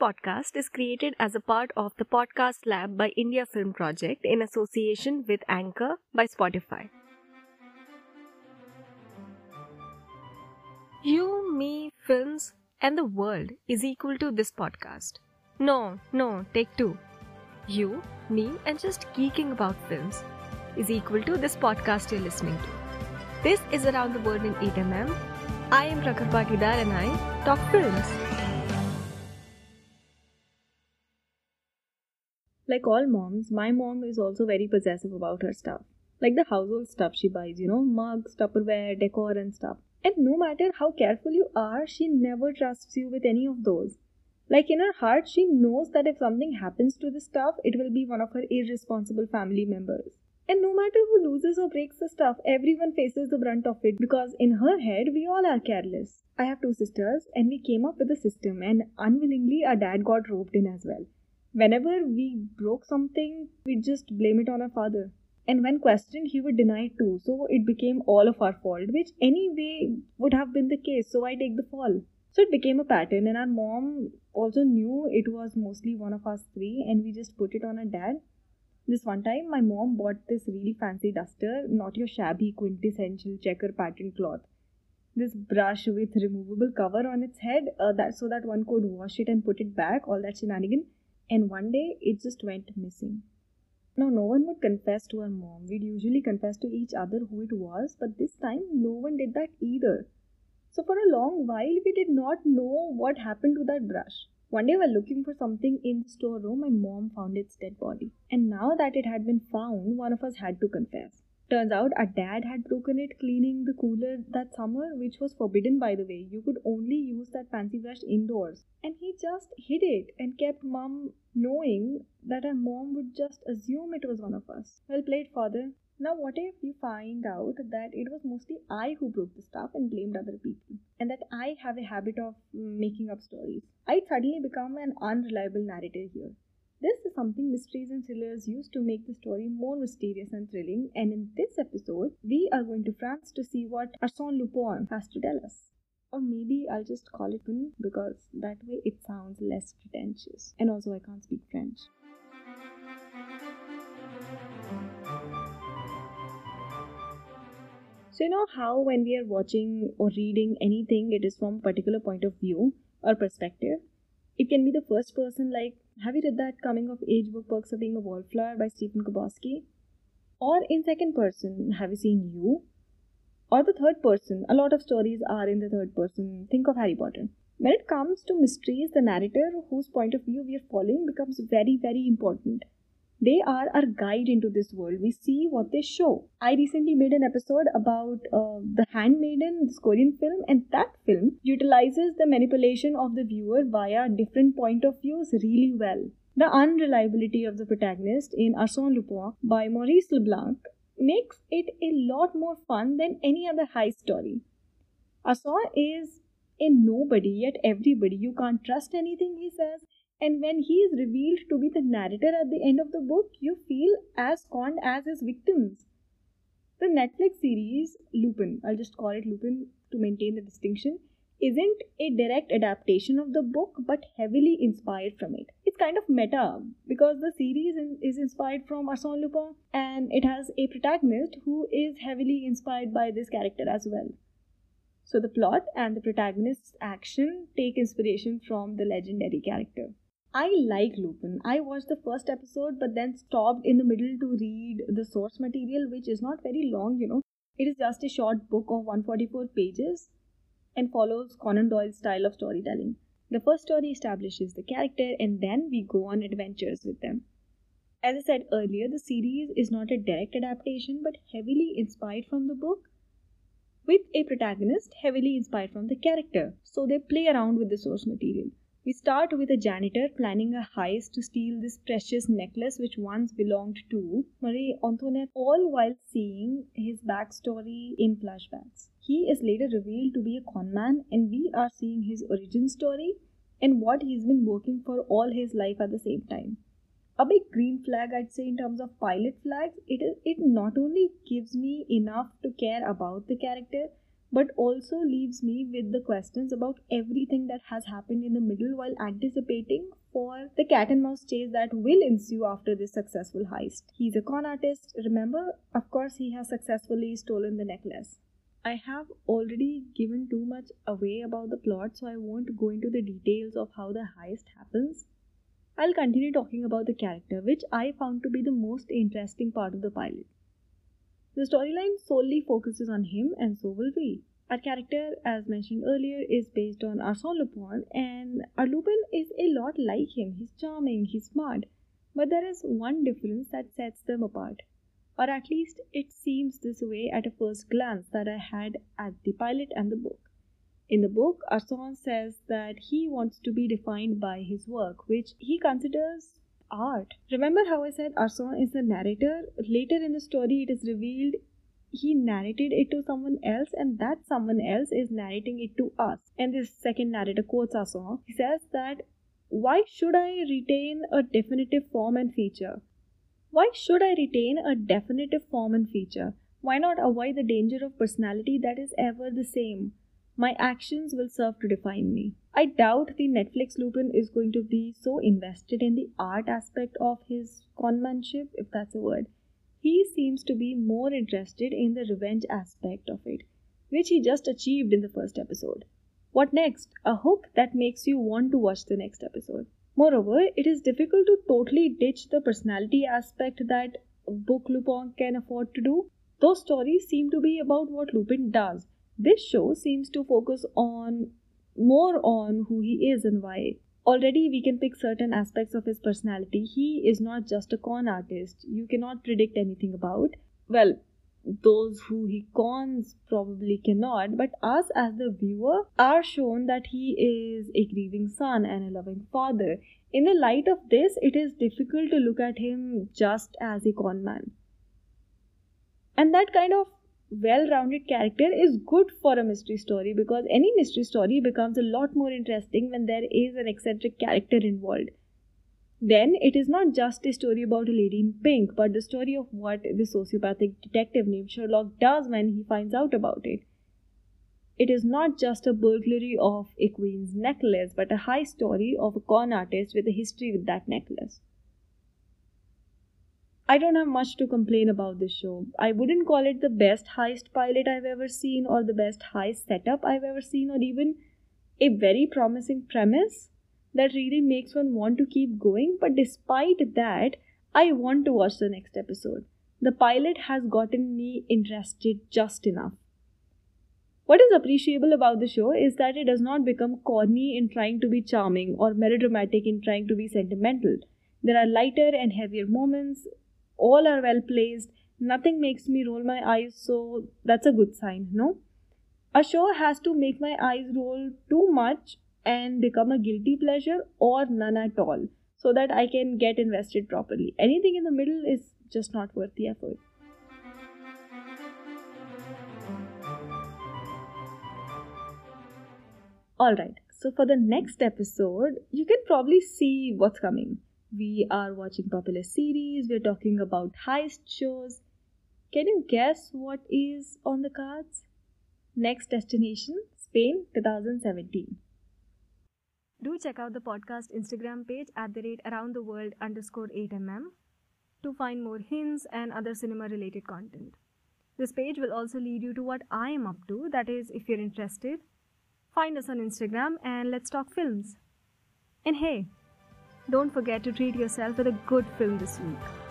podcast is created as a part of the Podcast Lab by India Film Project in association with Anchor by Spotify. You, me, films, and the world is equal to this podcast. No, no, take two. You, me, and just geeking about films is equal to this podcast you're listening to. This is Around the World in 8mm. I am Prakhar Pakidar and I talk films. Like all moms, my mom is also very possessive about her stuff. Like the household stuff she buys, you know, mugs, Tupperware, decor, and stuff. And no matter how careful you are, she never trusts you with any of those. Like in her heart, she knows that if something happens to the stuff, it will be one of her irresponsible family members. And no matter who loses or breaks the stuff, everyone faces the brunt of it because in her head, we all are careless. I have two sisters, and we came up with a system, and unwillingly, our dad got roped in as well. Whenever we broke something, we'd just blame it on our father. And when questioned, he would deny it too. So it became all of our fault, which anyway would have been the case. So I take the fall. So it became a pattern, and our mom also knew it was mostly one of us three, and we just put it on our dad. This one time, my mom bought this really fancy duster, not your shabby quintessential checker pattern cloth. This brush with removable cover on its head, uh, that so that one could wash it and put it back, all that shenanigan and one day it just went missing. Now, no one would confess to our mom. We'd usually confess to each other who it was, but this time no one did that either. So, for a long while, we did not know what happened to that brush. One day, while looking for something in the storeroom, my mom found its dead body. And now that it had been found, one of us had to confess. Turns out our dad had broken it cleaning the cooler that summer, which was forbidden by the way. You could only use that fancy brush indoors. And he just hid it and kept mom knowing that our mom would just assume it was one of us. Well played, father. Now, what if you find out that it was mostly I who broke the stuff and blamed other people, and that I have a habit of mm, making up stories? I'd suddenly become an unreliable narrator here. This is something mysteries and thrillers use to make the story more mysterious and thrilling, and in this episode, we are going to France to see what Arsène Lupin has to tell us. Or maybe I'll just call it Lupin because that way it sounds less pretentious. And also, I can't speak French. So, you know how when we are watching or reading anything, it is from a particular point of view or perspective? It can be the first person, like, have you read that coming of age book, Perks of Being a Wallflower by Stephen Chbosky? Or in second person, have you seen You? Or the third person, a lot of stories are in the third person. Think of Harry Potter. When it comes to mysteries, the narrator whose point of view we are following becomes very, very important. They are our guide into this world. We see what they show. I recently made an episode about uh, The Handmaiden, this Korean film, and that film utilizes the manipulation of the viewer via different point of views really well. The unreliability of the protagonist in Arsène Lupin by Maurice Leblanc makes it a lot more fun than any other high story. Arsène is a nobody, yet everybody. You can't trust anything he says and when he is revealed to be the narrator at the end of the book, you feel as conned as his victims. The Netflix series Lupin, I'll just call it Lupin to maintain the distinction, isn't a direct adaptation of the book but heavily inspired from it. It's kind of meta because the series is inspired from Arsène Lupin and it has a protagonist who is heavily inspired by this character as well. So the plot and the protagonist's action take inspiration from the legendary character. I like Lupin. I watched the first episode but then stopped in the middle to read the source material, which is not very long, you know. It is just a short book of 144 pages and follows Conan Doyle's style of storytelling. The first story establishes the character and then we go on adventures with them. As I said earlier, the series is not a direct adaptation but heavily inspired from the book with a protagonist heavily inspired from the character. So they play around with the source material. We start with a janitor planning a heist to steal this precious necklace which once belonged to Marie Antoinette, all while seeing his backstory in flashbacks. He is later revealed to be a conman, and we are seeing his origin story and what he's been working for all his life at the same time. A big green flag, I'd say, in terms of pilot flags, it is it not only gives me enough to care about the character, but also leaves me with the questions about everything that has happened in the middle while anticipating for the cat and mouse chase that will ensue after this successful heist. He's a con artist, remember? Of course, he has successfully stolen the necklace. I have already given too much away about the plot, so I won't go into the details of how the heist happens. I'll continue talking about the character, which I found to be the most interesting part of the pilot. The storyline solely focuses on him, and so will we. Our character, as mentioned earlier, is based on Arsène Lupin, and Lupin is a lot like him. He's charming, he's smart, but there is one difference that sets them apart. Or at least it seems this way at a first glance that I had at the pilot and the book. In the book, Arsène says that he wants to be defined by his work, which he considers art. Remember how I said Arsène is the narrator? Later in the story, it is revealed he narrated it to someone else, and that someone else is narrating it to us. And this second narrator quotes Arsène. He says that why should I retain a definitive form and feature? Why should I retain a definitive form and feature? Why not avoid the danger of personality that is ever the same? My actions will serve to define me. I doubt the Netflix Lupin is going to be so invested in the art aspect of his conmanship, if that's a word. He seems to be more interested in the revenge aspect of it, which he just achieved in the first episode. What next? A hook that makes you want to watch the next episode. Moreover, it is difficult to totally ditch the personality aspect that Book Lupin can afford to do. Those stories seem to be about what Lupin does, this show seems to focus on more on who he is and why. Already, we can pick certain aspects of his personality. He is not just a con artist, you cannot predict anything about. Well, those who he cons probably cannot, but us as the viewer are shown that he is a grieving son and a loving father. In the light of this, it is difficult to look at him just as a con man. And that kind of well-rounded character is good for a mystery story because any mystery story becomes a lot more interesting when there is an eccentric character involved. Then it is not just a story about a lady in pink, but the story of what the sociopathic detective named Sherlock does when he finds out about it. It is not just a burglary of a queen's necklace, but a high story of a con artist with a history with that necklace. I don't have much to complain about this show. I wouldn't call it the best heist pilot I've ever seen, or the best heist setup I've ever seen, or even a very promising premise that really makes one want to keep going. But despite that, I want to watch the next episode. The pilot has gotten me interested just enough. What is appreciable about the show is that it does not become corny in trying to be charming or melodramatic in trying to be sentimental. There are lighter and heavier moments, all are well placed. Nothing makes me roll my eyes so that's a good sign no? A show has to make my eyes roll too much and become a guilty pleasure or none at all so that i can get invested properly. Anything in the middle is just not worth the effort. Alright, so for the next episode, you can probably see what's coming. We are watching popular series, we're talking about heist shows. Can you guess what is on the cards? Next destination Spain 2017. Do check out the podcast Instagram page at the rate around the world underscore 8mm to find more hints and other cinema related content. This page will also lead you to what I am up to, that is, if you're interested, find us on Instagram and let's talk films. And hey, don't forget to treat yourself with a good film this week.